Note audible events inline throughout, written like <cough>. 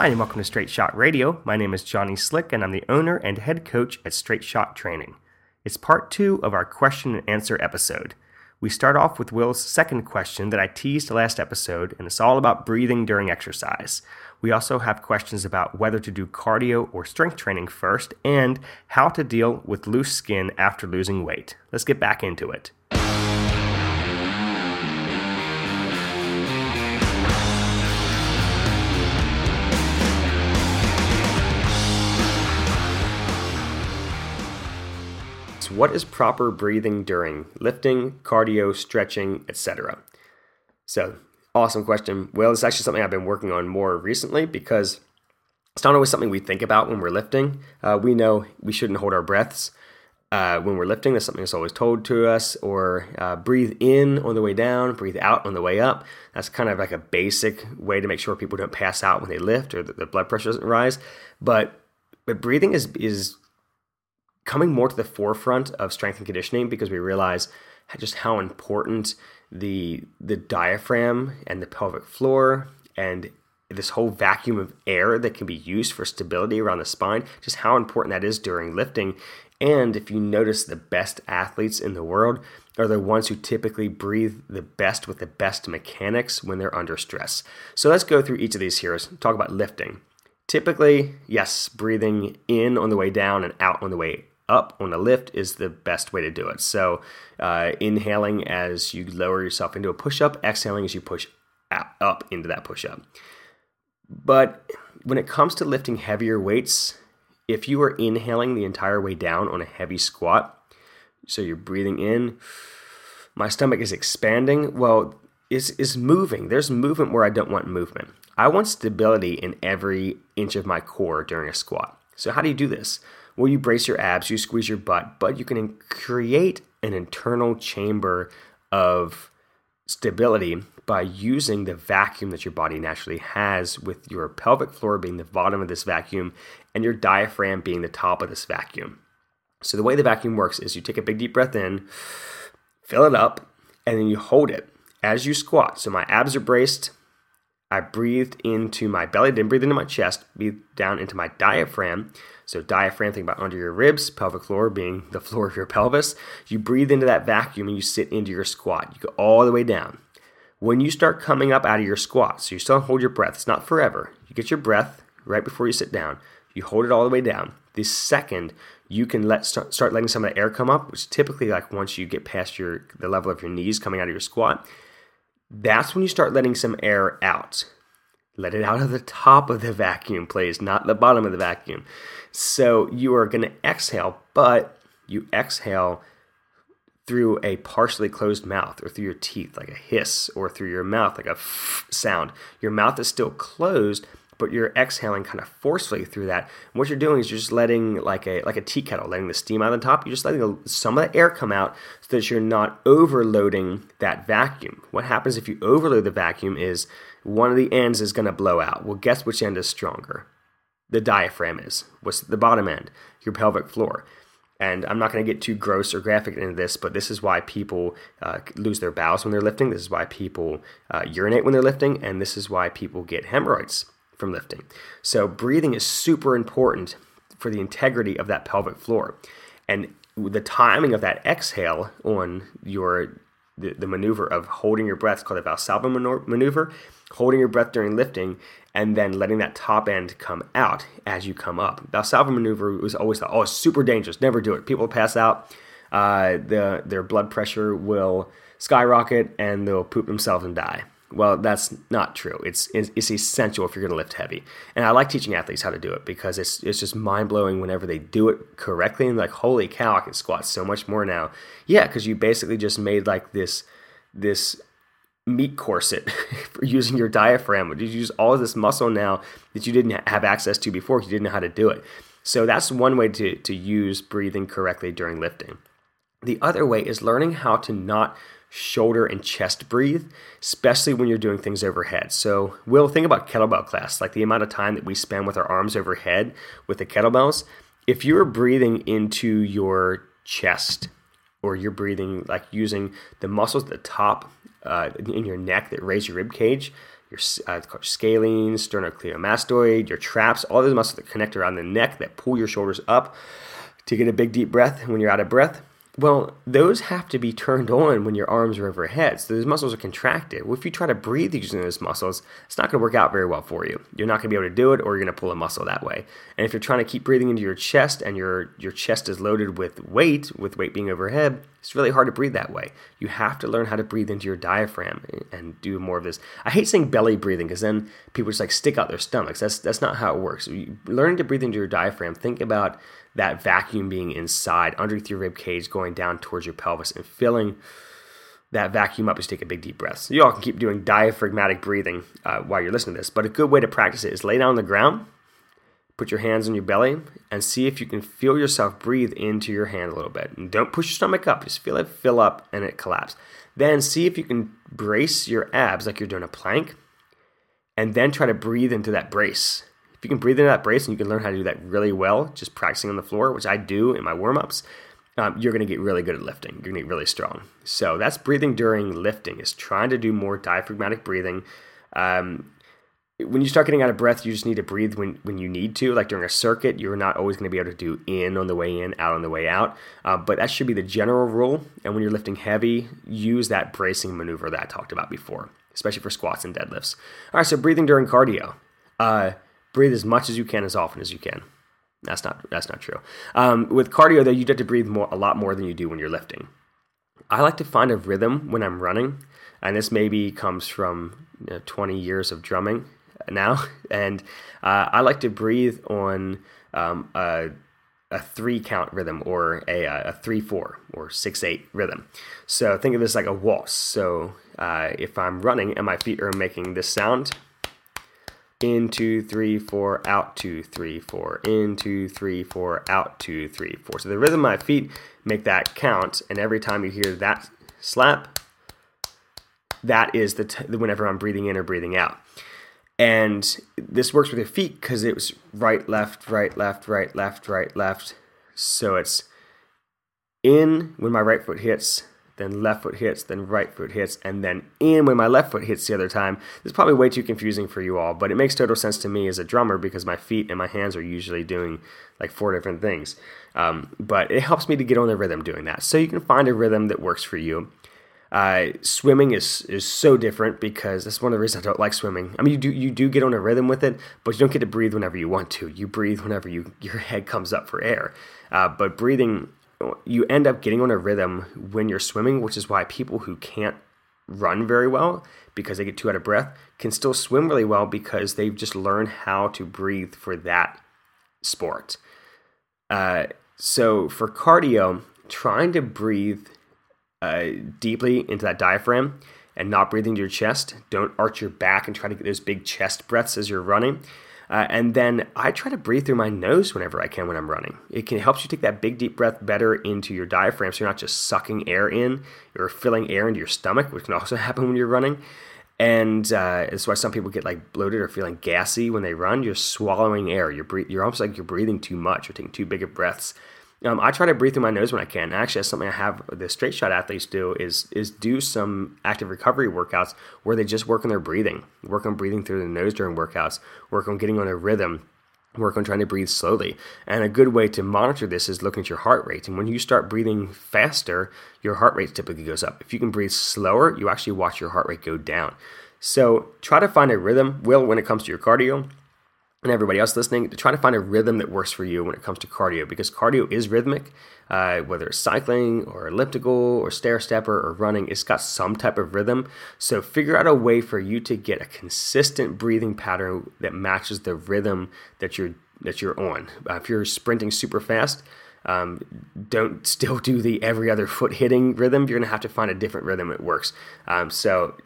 Hi, and welcome to Straight Shot Radio. My name is Johnny Slick, and I'm the owner and head coach at Straight Shot Training. It's part two of our question and answer episode. We start off with Will's second question that I teased last episode, and it's all about breathing during exercise. We also have questions about whether to do cardio or strength training first, and how to deal with loose skin after losing weight. Let's get back into it. What is proper breathing during lifting, cardio, stretching, etc.? So, awesome question. Well, it's actually something I've been working on more recently because it's not always something we think about when we're lifting. Uh, we know we shouldn't hold our breaths uh, when we're lifting. That's something that's always told to us. Or uh, breathe in on the way down, breathe out on the way up. That's kind of like a basic way to make sure people don't pass out when they lift or that their blood pressure doesn't rise. But but breathing is is coming more to the forefront of strength and conditioning because we realize just how important the the diaphragm and the pelvic floor and this whole vacuum of air that can be used for stability around the spine, just how important that is during lifting. And if you notice, the best athletes in the world are the ones who typically breathe the best with the best mechanics when they're under stress. So let's go through each of these here. Talk about lifting. Typically, yes, breathing in on the way down and out on the way up on a lift is the best way to do it. So, uh, inhaling as you lower yourself into a push up, exhaling as you push up into that push up. But when it comes to lifting heavier weights, if you are inhaling the entire way down on a heavy squat, so you're breathing in, my stomach is expanding, well, is is moving. There's movement where I don't want movement. I want stability in every inch of my core during a squat. So how do you do this? Well, you brace your abs, you squeeze your butt, but you can create an internal chamber of stability by using the vacuum that your body naturally has, with your pelvic floor being the bottom of this vacuum and your diaphragm being the top of this vacuum. So, the way the vacuum works is you take a big deep breath in, fill it up, and then you hold it as you squat. So, my abs are braced. I breathed into my belly, didn't breathe into my chest, breathe down into my diaphragm. So diaphragm, think about under your ribs, pelvic floor being the <laughs> floor of your pelvis. You breathe into that vacuum and you sit into your squat. You go all the way down. When you start coming up out of your squat, so you still hold your breath, it's not forever. You get your breath right before you sit down. You hold it all the way down. The second you can let start, letting some of the air come up, which is typically like once you get past your the level of your knees coming out of your squat, that's when you start letting some air out. Let it out of the top of the vacuum, please, not the bottom of the vacuum. So you are going to exhale, but you exhale through a partially closed mouth or through your teeth like a hiss or through your mouth like a sound. Your mouth is still closed, but you're exhaling kind of forcefully through that. And what you're doing is you're just letting like a like a tea kettle, letting the steam out of the top. You're just letting some of the air come out so that you're not overloading that vacuum. What happens if you overload the vacuum is one of the ends is going to blow out. Well, guess which end is stronger? the diaphragm is. What's the bottom end? Your pelvic floor. And I'm not going to get too gross or graphic into this, but this is why people uh, lose their bowels when they're lifting. This is why people uh, urinate when they're lifting. And this is why people get hemorrhoids from lifting. So, breathing is super important for the integrity of that pelvic floor. And the timing of that exhale on your the, the maneuver of holding your breath, called the Valsalva maneuver, holding your breath during lifting, and then letting that top end come out as you come up. That Valsalva maneuver was always thought, oh, it's super dangerous. Never do it. People pass out. Uh, the, their blood pressure will skyrocket and they'll poop themselves and die. Well, that's not true. It's, it's, it's essential if you're going to lift heavy. And I like teaching athletes how to do it because it's it's just mind blowing whenever they do it correctly and like, holy cow, I can squat so much more now. Yeah, because you basically just made like this this meat corset <laughs> for using your diaphragm. You use all of this muscle now that you didn't have access to before. You didn't know how to do it. So that's one way to, to use breathing correctly during lifting. The other way is learning how to not shoulder and chest breathe, especially when you're doing things overhead. So we'll think about kettlebell class, like the amount of time that we spend with our arms overhead with the kettlebells. If you're breathing into your chest or you're breathing like using the muscles at the top uh, in your neck that raise your rib cage, your uh, scalene, sternocleidomastoid, your traps, all those muscles that connect around the neck that pull your shoulders up to get a big deep breath when you're out of breath. Well, those have to be turned on when your arms are overhead. So those muscles are contracted. Well, if you try to breathe using those muscles, it's not going to work out very well for you. You're not going to be able to do it, or you're going to pull a muscle that way. And if you're trying to keep breathing into your chest and your your chest is loaded with weight, with weight being overhead, it's really hard to breathe that way. You have to learn how to breathe into your diaphragm and do more of this. I hate saying belly breathing because then people just like stick out their stomachs. That's that's not how it works. Learning to breathe into your diaphragm. Think about that vacuum being inside, underneath your rib cage, going down towards your pelvis and filling that vacuum up you take a big deep breath. So you all can keep doing diaphragmatic breathing uh, while you're listening to this. But a good way to practice it is lay down on the ground, put your hands on your belly, and see if you can feel yourself breathe into your hand a little bit. And don't push your stomach up, just feel it fill up and it collapse. Then see if you can brace your abs like you're doing a plank, and then try to breathe into that brace. If you can breathe into that brace and you can learn how to do that really well, just practicing on the floor, which I do in my warm ups, um, you're to get really good at lifting. You're to get really strong. So that's breathing during lifting, is trying to do more diaphragmatic breathing. Um, when you start getting out of breath, you just need to breathe when, when you need to. Like during a circuit, you're not always going to be able to do in on the way in, out on the way out. Uh, but that should be the general rule. And when you're lifting heavy, use that bracing maneuver that I talked about before, especially for squats and deadlifts. All right, so breathing during cardio. Uh, breathe as much as you can as often as you can. That's not that's not true. Um, with cardio, though, you have to breathe more a lot more than you do when you're lifting. I like to find a rhythm when I'm running, and this maybe comes from you know, 20 years of drumming now, <laughs> and uh, I like to breathe on um, a, a three count rhythm or a, a three four or six eight rhythm. So think of this like a waltz. So uh, if I'm running and my feet are making this sound in two, three, four, out two, three, four, in two, three, four, out two, three, four. So the rhythm of my feet make that count, and every time you hear that slap, that is the t- whenever I'm breathing in or breathing out. And this works with your feet because it was right, left, right, left, right, left, right, left. So it's in when my right foot hits, then left foot hits, then right foot hits, and then in when my left foot hits the other time. This is probably way too confusing for you all, but it makes total sense to me as a drummer because my feet and my hands are usually doing like four different things. Um, but it helps me to get on the rhythm doing that. So you can find a rhythm that works for you. Uh, swimming is is so different because that's one of the reasons I don't like swimming. I mean, you do you do get on a rhythm with it, but you don't get to breathe whenever you want to. You breathe whenever you your head comes up for air. Uh, but breathing you end up getting on a rhythm when you're swimming, which is why people who can't run very well because they get too out of breath can still swim really well because they've just learned how to breathe for that sport. Uh, so for cardio, trying to breathe uh, deeply into that diaphragm and not breathing to your chest. Don't arch your back and try to get those big chest breaths as you're running. Uh, and then I try to breathe through my nose whenever I can when I'm running. It can help you take that big deep breath better into your diaphragm so you're not just sucking air in, you're filling air into your stomach, which can also <laughs> happen when you're running. And uh, that's why some people get like bloated or feeling gassy when they run. You're swallowing air. You're bre- you're almost like you're breathing too much. You're taking too big of breaths. Um, I try to breathe through my nose when I can. Actually, that's something I have the straight shot athletes do is is do some active recovery workouts where they just work on their breathing, work on breathing through the nose during workouts, work on getting on a rhythm, work on trying to breathe slowly. And a good way to monitor this is looking at your heart rate. And when you start breathing faster, your heart rate typically goes up. If you can breathe slower, you actually watch your heart rate go down. So try to find a rhythm. Will when it comes to your cardio and everybody else listening to try to find a rhythm that works for you when it comes to cardio because cardio is rhythmic uh, whether it's cycling or elliptical or stair stepper or running it's got some type of rhythm. So figure out a way for you to get a consistent breathing pattern that matches the rhythm that you're that you're on. Uh, if you're sprinting super fast um, don't <laughs> still do the every other foot hitting rhythm. You're going to have to find a different rhythm that works. Um, so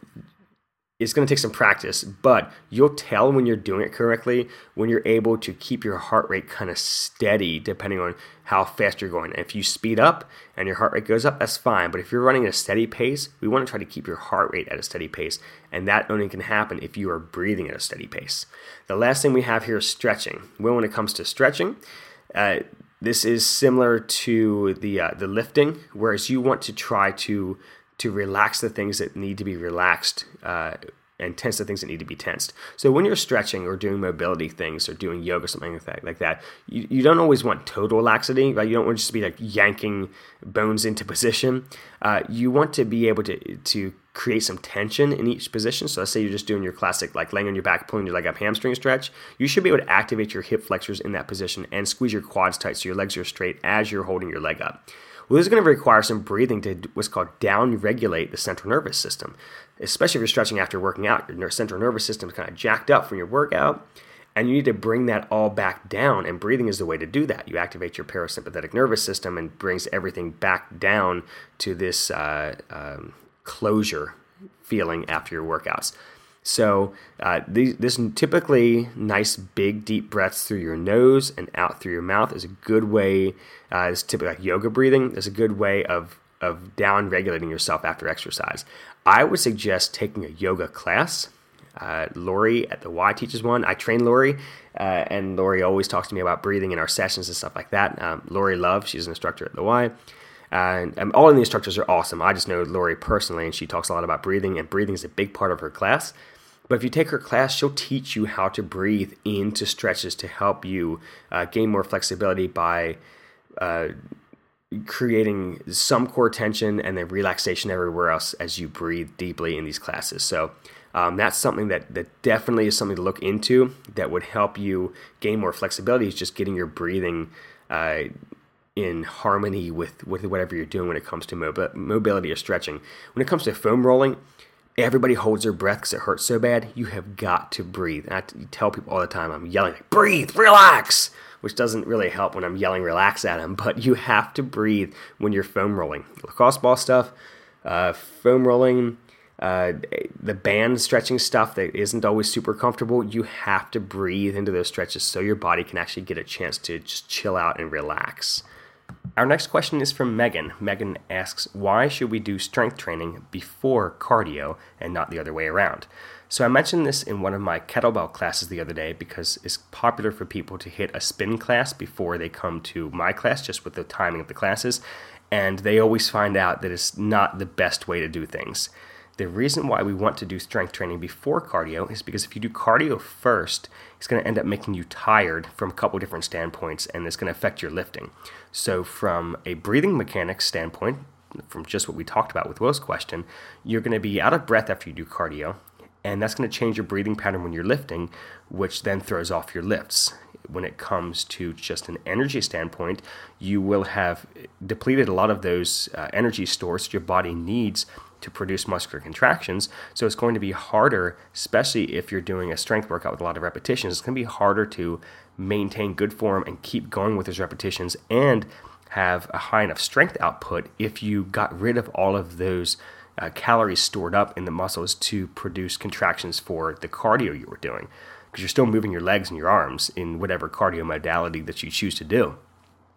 it's going to take some practice, but you'll tell when you're doing it correctly when you're able to keep your heart rate kind of steady depending on how fast you're going. if you speed up and your heart rate goes up, that's fine. But if you're running at a steady pace, we want to try to keep your heart rate at a steady pace. And that only can happen if you are breathing at a steady pace. The last thing we have here is stretching. Well, when it comes to stretching, uh, this is similar to the uh, the lifting, whereas you want to try to to relax the things that need to be relaxed uh, and tense the things that need to be tensed. So when you're stretching or doing mobility things or doing yoga, something like that, like that, you, you don't always want total laxity, right? You don't want to just be like yanking bones into <laughs> position. Uh, you want to be able to to create some tension in each position. So let's say you're just doing your classic like laying on your back, pulling your leg up hamstring stretch. You should be able to activate your hip flexors in that position and squeeze your quads tight so your legs are straight as you're holding your leg up. Well, this is going to require some breathing to what's called down regulate the central nervous system, especially if you're stretching after working out. Your central nervous system is kind of jacked up from your workout, and you need to bring that all back down. And breathing is the way to do that. You activate your parasympathetic nervous system and brings everything back down to this uh, um, closure feeling after your workouts. So uh, these, this typically nice big deep breaths through your nose and out through your mouth is a good way. Uh, it's typically like yoga breathing. is a good way of of down regulating yourself after exercise. I would suggest taking a yoga class. Uh, Lori at the Y teaches one. I train Lori, uh, and Lori always talks to me about breathing in our sessions and stuff like that. Um, Lori Love, she's an instructor at the Y. And um, all of the instructors are awesome. I just know Lori personally, and she talks a lot about breathing, and breathing is a big part of her class. But if you take her class, she'll teach you how to breathe into stretches to help you uh, gain more flexibility by uh, creating some core tension and then relaxation everywhere else as you breathe deeply in these classes. So um, that's something that, that definitely is something to look into that would help you gain more flexibility is just getting your breathing uh, in harmony with, with whatever you're doing when it comes to mobility or stretching. When it comes to foam rolling, everybody holds their breath because it hurts so bad. You have got to breathe. And I tell people all the time, I'm yelling, like, breathe, relax, which doesn't really help when I'm yelling relax at them, <laughs> but you have to breathe when you're foam rolling. Lacrosse ball stuff, uh, foam rolling, uh, the band stretching stuff that isn't always super comfortable, you have to breathe into those stretches so your body can actually get a chance to just chill out and relax. Our next question is from Megan. Megan asks, Why should we do strength training before cardio and not the other way around? So, I mentioned this in one of my kettlebell classes the other day because it's popular for people to hit a spin class before they come to my class, just with the timing of the classes. And they always find out that it's not the best way to do things. The reason why we want to do strength training before cardio is because if you do cardio first, it's going to end up making you tired from a couple different standpoints and it's going to affect your lifting. So, from a breathing mechanics standpoint, from just what we talked about with Will's question, you're going to be out of breath after you do cardio, and that's going to change your breathing pattern when you're lifting, which then throws off your lifts. When it comes to just an energy standpoint, you will have depleted a lot of those uh, energy stores your body needs to produce muscular contractions. So it's going to be harder, especially if you're doing a strength workout with a lot of repetitions, it's going to be harder to maintain good form and keep going with those repetitions and have a high enough strength output if you got rid of all of those uh, calories stored up in the muscles to produce contractions for the cardio you were doing. Because you're still moving your legs and your arms in whatever cardio modality that you choose to do.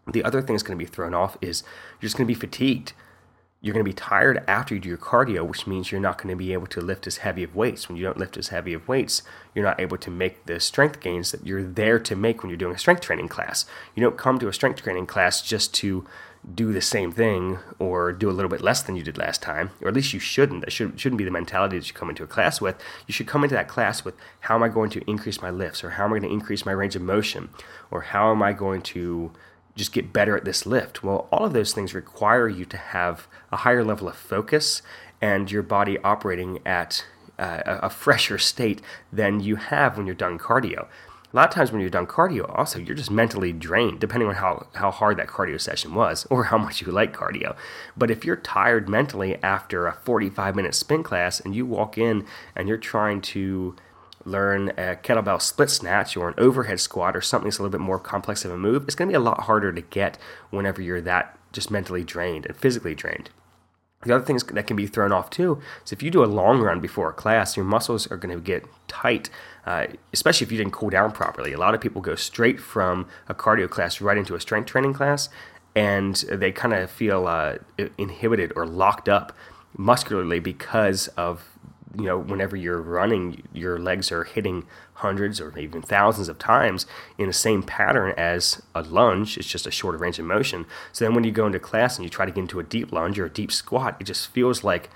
The other thing that's going to be thrown off is you're just going to be fatigued you're going to be tired after you do your cardio, which means you're not going to be able to lift as heavy of weights. When you don't lift as heavy of weights, you're not able to make the strength gains that you're there to make when you're doing a strength training class. You don't come to a strength training class just to do the same thing or do a little bit less than you did last time, or at least you shouldn't. That should, shouldn't be the mentality that you come into a class with. You should come into that class with how am I going to increase my lifts, or how am I going to increase my range of motion, or how am I going to just get better at this lift? Well, all of those things require you to have a higher level of focus and your body operating at uh, a fresher state than you have when you're done cardio. A lot of times when you're done cardio, also, you're just mentally drained, depending on how, how hard that cardio session was or how much you like cardio. But if you're tired mentally after a 45 minute spin class and you walk in and you're trying to learn a kettlebell split snatch or an overhead squat or something that's a little bit more complex of a move, it's going to be a lot harder to get whenever you're that just mentally drained and physically drained. The other things that can be thrown off too is if you do a long run before a class, your muscles are going to get tight, uh, especially if you didn't cool down properly. A lot of people go straight from a cardio class right into a strength training class, and they kind of feel uh, inhibited or locked up muscularly because of you know, whenever you're running, your legs are hitting hundreds or even thousands of times in the same pattern as a lunge. It's just a shorter range of motion. So then when you go into class and you try to get into a deep lunge or a deep squat, it just feels like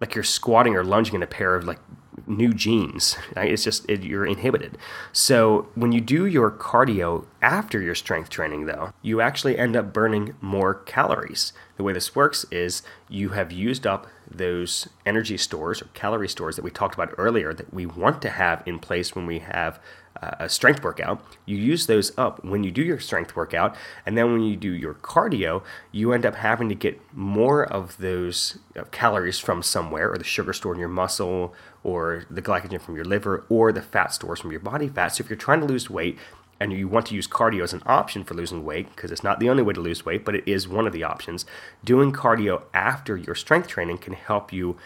like you're squatting or lunging in a pair of like new jeans. <laughs> It's just it, you're inhibited. So when you do your cardio after your strength training, though, you actually end up burning more calories. The way this works is you have used up those energy stores or calorie stores that we talked about earlier that we want to have in place when we have a strength workout. You use those up when you do your strength workout, and then when you do your cardio, you end up having to get more of those uh, calories from somewhere, or the sugar stored in your muscle, or the glycogen from your liver, or the fat stores from your body fat. So if you're trying to lose weight, and you want to use cardio as an option for losing weight, because it's not the only way to lose weight, but it is one of the options, doing cardio after your strength training can help you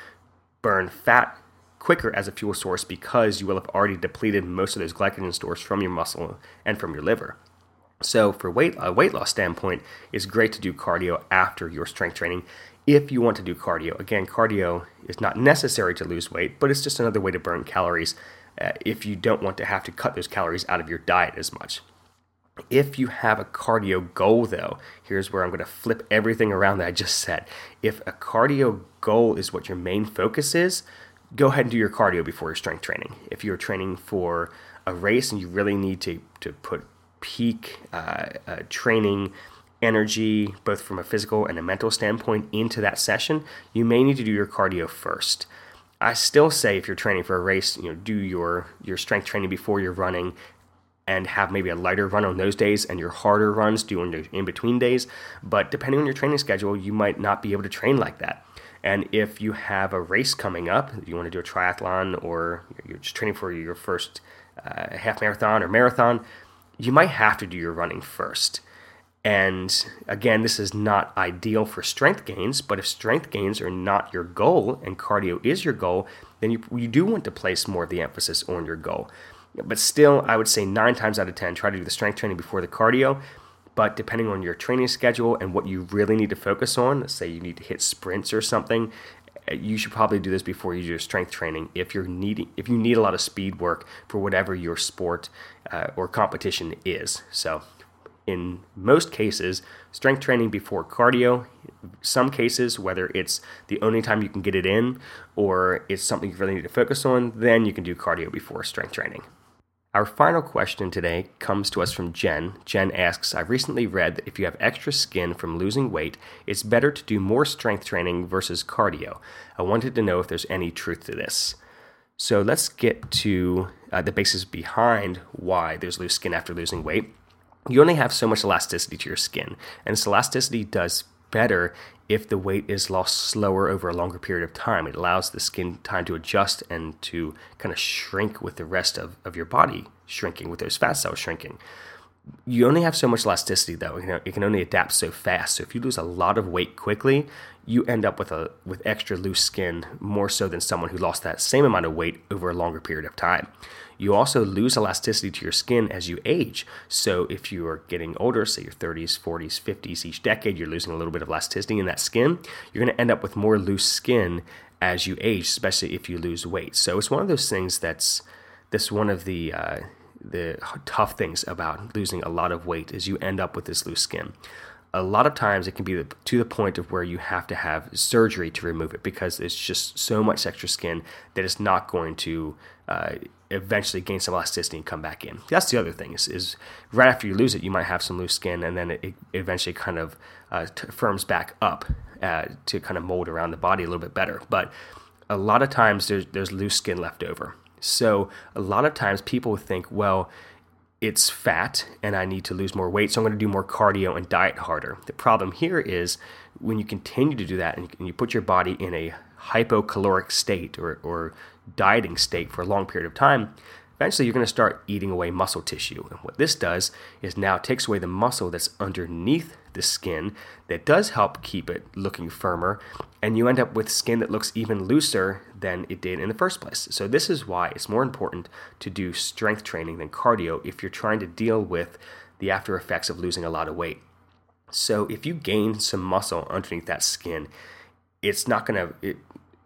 burn fat quicker as a fuel source because you will have already depleted most of those glycogen stores from your muscle and from your liver. So, for weight a weight loss standpoint, it's great to do cardio after your strength training. If you want to do cardio, again, cardio is not necessary to lose weight, but it's just another way to burn calories uh, if you don't want to have to cut those calories out of your diet as much. If you have a cardio goal, though, here's where I'm going to flip everything around that I just said. If a cardio goal is what your main focus is, go ahead and do your cardio before your strength training. If you're training for a race and you really need to, to put peak uh, uh, training energy, both from a physical and a mental standpoint, into that session, you may need to do your cardio first. I still say if you're training for a race, you know, do your your strength training before you're running and have maybe a lighter run on those days and your harder runs do in, in between days. But depending on your training schedule, you might not be able to train like that. And if you have a race coming up, you want to do a triathlon or you're just training for your first uh, half marathon or marathon, you might have to do your running first. And again, this is not ideal for strength gains, but if strength gains are not your goal and cardio is your goal, then you, you do want to place more of the emphasis on your goal. But still, I would say nine times out of 10, try to do the strength training before the cardio but depending on your training schedule and what you really need to focus on, let's say you need to hit sprints or something, eh, you should probably do this before you do your strength training if you're needing if you need a lot of speed work for whatever your sport uh, or competition is. So in most cases, strength training before cardio. Some cases, whether it's the only time you can get it in or it's something you really need to focus on, then you can do cardio before strength training. Our final question today comes to us from Jen. Jen asks I've recently read that if you have extra skin from losing weight, it's better to do more strength training versus cardio. I wanted to know if there's any truth to this. So let's get to uh, the basis behind why there's loose skin after losing weight. You only have so much elasticity to your skin, and this elasticity does better if the weight is lost slower over a longer period of time. It allows the skin time to adjust and to kind of shrink with the rest of, of your body shrinking, with those fat cells shrinking. You only have so much elasticity though. You know, it can only adapt so fast. So if you lose a lot of weight quickly, you end up with a with extra loose skin more so than someone who lost that same amount of weight over a longer period of time. You also lose elasticity to your skin as you age. So if you are getting older, say your 30s, 40s, 50s, each decade, you're losing a little bit of elasticity in that skin, you're going to end up with more loose skin as you age, especially if you lose weight. So it's one of those things that's that's one of the uh, the tough things about losing a lot of weight is you end up with this loose skin a lot of times it can be to the point of where you have to have surgery to remove it because it's just so much extra skin that it's not going to uh, eventually gain some elasticity and come back in. That's the other thing is, is right after you lose it, you might have some loose skin and then it, it eventually kind of uh, t- firms back up uh, to kind of mold around the body a little bit better. But a lot of times there's, there's loose skin left over. So a lot of times people think, well, it's fat and I need to lose more weight, so I'm going to do more cardio and diet harder. The problem here is when you continue to do that and you put your body in a hypocaloric state or, or dieting state for a long period of time, eventually you're going to start eating away muscle tissue. And what this does is now takes away the muscle that's underneath the skin that does help keep it looking firmer, and you end up with skin that looks even looser than it did in the first place. So, this is why it's more important to do strength training than cardio if you're trying to deal with the after effects of losing a lot of weight. So, if you gain some muscle underneath that skin, it's not gonna it,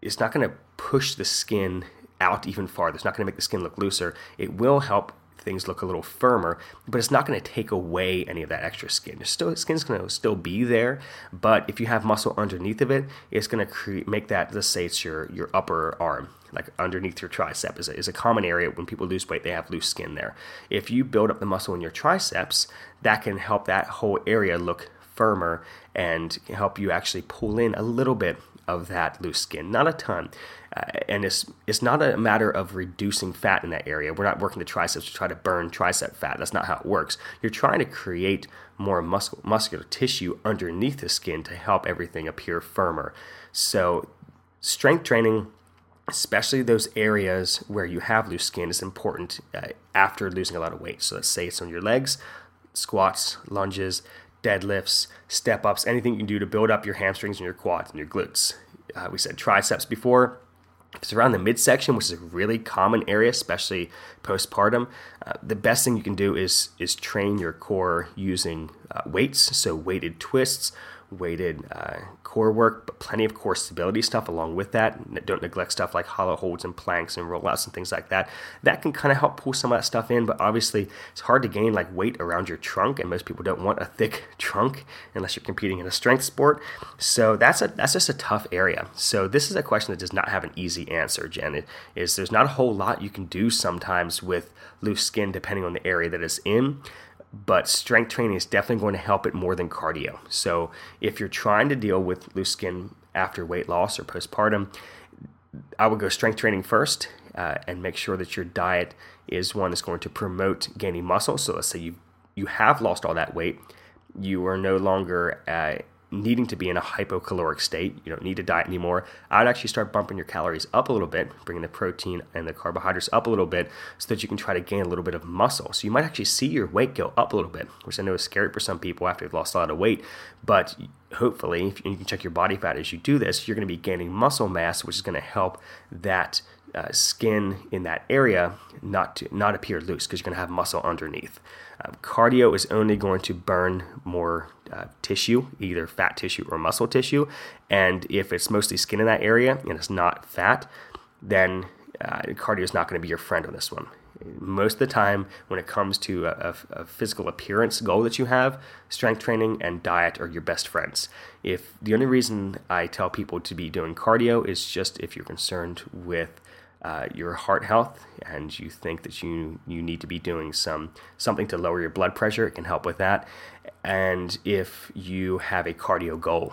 it's not gonna push the skin out even farther. It's not gonna make the skin look looser. It will help things look a little firmer, but it's not going to take away any of that extra skin. Your still, skin's going to still be there, but if you have muscle underneath of it, it's going to create make that. Let's say it's your your upper arm, like underneath your tricep, is a, is a common area when people lose weight. They have loose skin there. If you build up the muscle in your triceps, that can help that whole area look firmer and help you actually pull in a little bit of that loose skin, not a ton. Uh, and it's it's not a matter of reducing fat in that area. We're not working the triceps to try to burn tricep fat. That's not how it works. You're trying to create more muscle, muscular tissue underneath the skin to help everything appear firmer. So, strength training, especially those areas where you have loose skin, is important uh, after losing a lot of weight. So, let's say it's on your legs, squats, lunges, deadlifts, step ups, anything you can do to build up your hamstrings and your quads and your glutes. Uh, we said triceps before it's around the midsection, which is a really common area, especially postpartum, uh, the best thing you can do is is train your core using uh, weights, so weighted twists, weighted uh, core work, but plenty of core stability stuff along with that. Don't neglect stuff like hollow holds and planks and rollouts and things like that. That can kind of help pull some of that stuff in, but obviously it's hard to gain like weight around your trunk, and most people don't want a thick <laughs> trunk unless you're competing in a strength sport. So that's a that's just a tough area. So this is a question that does not have an easy answer, Jen. It is there's not a whole lot you can do sometimes with loose skin depending on the area that it's in but strength training is definitely going to help it more than cardio. So if you're trying to deal with loose skin after weight loss or postpartum, I would go strength training first uh, and make sure that your diet is one that's going to promote gaining muscle. So let's say you you have lost all that weight, you are no longer uh, needing to be in a hypocaloric state. You don't need to diet anymore. I'd actually start bumping your calories up a little bit, bringing the protein and the carbohydrates up a little bit so that you can try to gain a little bit of muscle. So you might actually see your weight go up a little bit, which I know is scary for some people after they've lost a lot of weight. But hopefully, if you can check your body fat as you do this, you're going to be gaining muscle mass, which is going to help that uh, skin in that area not to not appear loose because you're going to have muscle underneath. Uh, cardio is only going to burn more uh, tissue, either fat tissue or muscle tissue, and if it's mostly skin in that area and it's not fat, then uh, cardio is not going to be your friend on this one. Most of the time, when it comes to a, a, physical appearance goal that you have, strength training and diet are your best friends. If the only reason I tell people to be doing cardio is just if you're concerned with uh, your heart health and you think that you you need to be doing some something to lower your blood pressure, it can help with that. And if you have a cardio goal,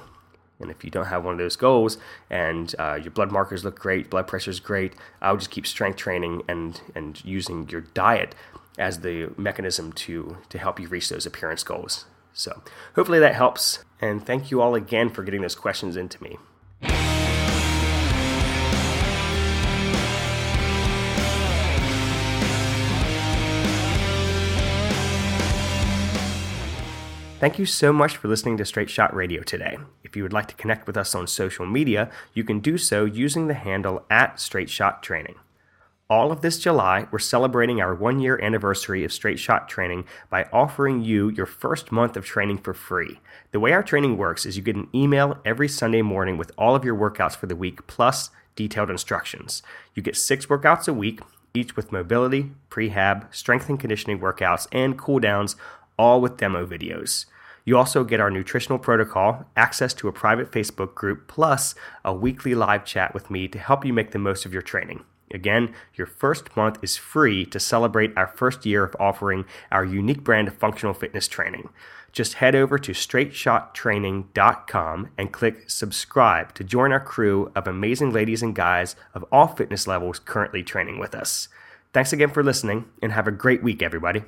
and if you don't have one of those goals and uh, your blood markers look great, blood pressure is great, I would just keep strength training and and using your diet as the mechanism to to help you reach those appearance goals. So hopefully that helps. And thank you all again for getting those questions into me. Thank you so much for listening to Straight Shot Radio today. If you would like to connect with us on social media, you can do so using the handle at Straight Shot Training. All of this July, we're celebrating our one year anniversary of Straight Shot Training by offering you your first month of training for free. The way our training works is you get an email every Sunday morning with all of your workouts for the week plus detailed instructions. You get six workouts a week, each with mobility, prehab, strength and conditioning workouts, and cool downs, all with demo videos. You also get our nutritional protocol, access to a private Facebook group, plus a weekly live chat with me to help you make the most of your training. Again, your first month is free to celebrate our first year of offering our unique brand of functional fitness training. Just head over to straightshottraining.com and click subscribe to join our crew of amazing ladies and guys of all fitness levels currently training with us. Thanks again for listening and have a great week, everybody.